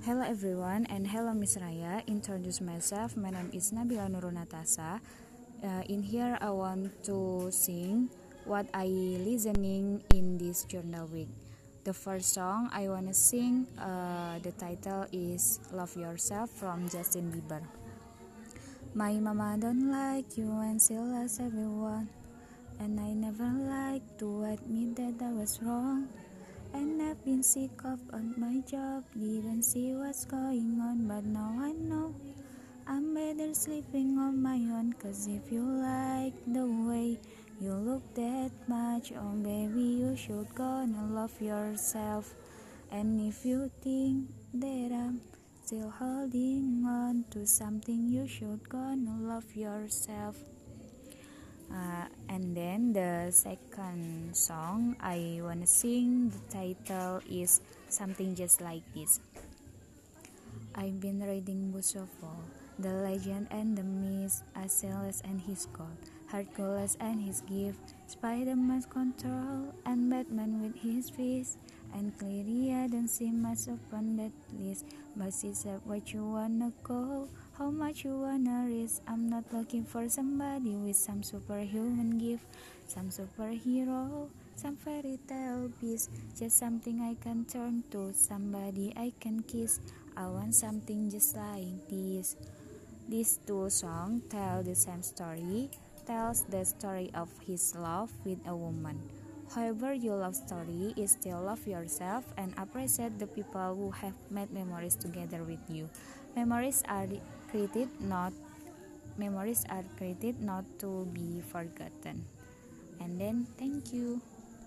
Hello everyone and hello Miss Raya. Introduce myself. My name is Nabila Nurunatasa. Uh, in here I want to sing what I listening in this journal week. The first song I wanna sing. Uh, the title is "Love Yourself" from Justin Bieber. My mama don't like you and she loves everyone, and I never like to admit that I was wrong. And I've been sick of on my job, didn't see what's going on, but now I know I'm better sleeping on my own. Cause if you like the way you look that much, oh baby, you should gonna love yourself. And if you think that I'm still holding on to something, you should gonna love yourself. Uh, and then the second song I wanna sing, the title is Something Just Like This. I've been reading all, the legend and the myth, Achilles and his god, Hercules and his gift, Spider-Man's control, and Batman with his fist. And clearly I don't see much upon that list, but said what you wanna go how much you wanna risk. Not looking for somebody with some superhuman gift, some superhero, some fairy tale beast. Just something I can turn to, somebody I can kiss. I want something just like this. These two songs tell the same story, tells the story of his love with a woman. However, your love story is still love yourself and appreciate the people who have made memories together with you. Memories are created not memories are created not to be forgotten. And then thank you.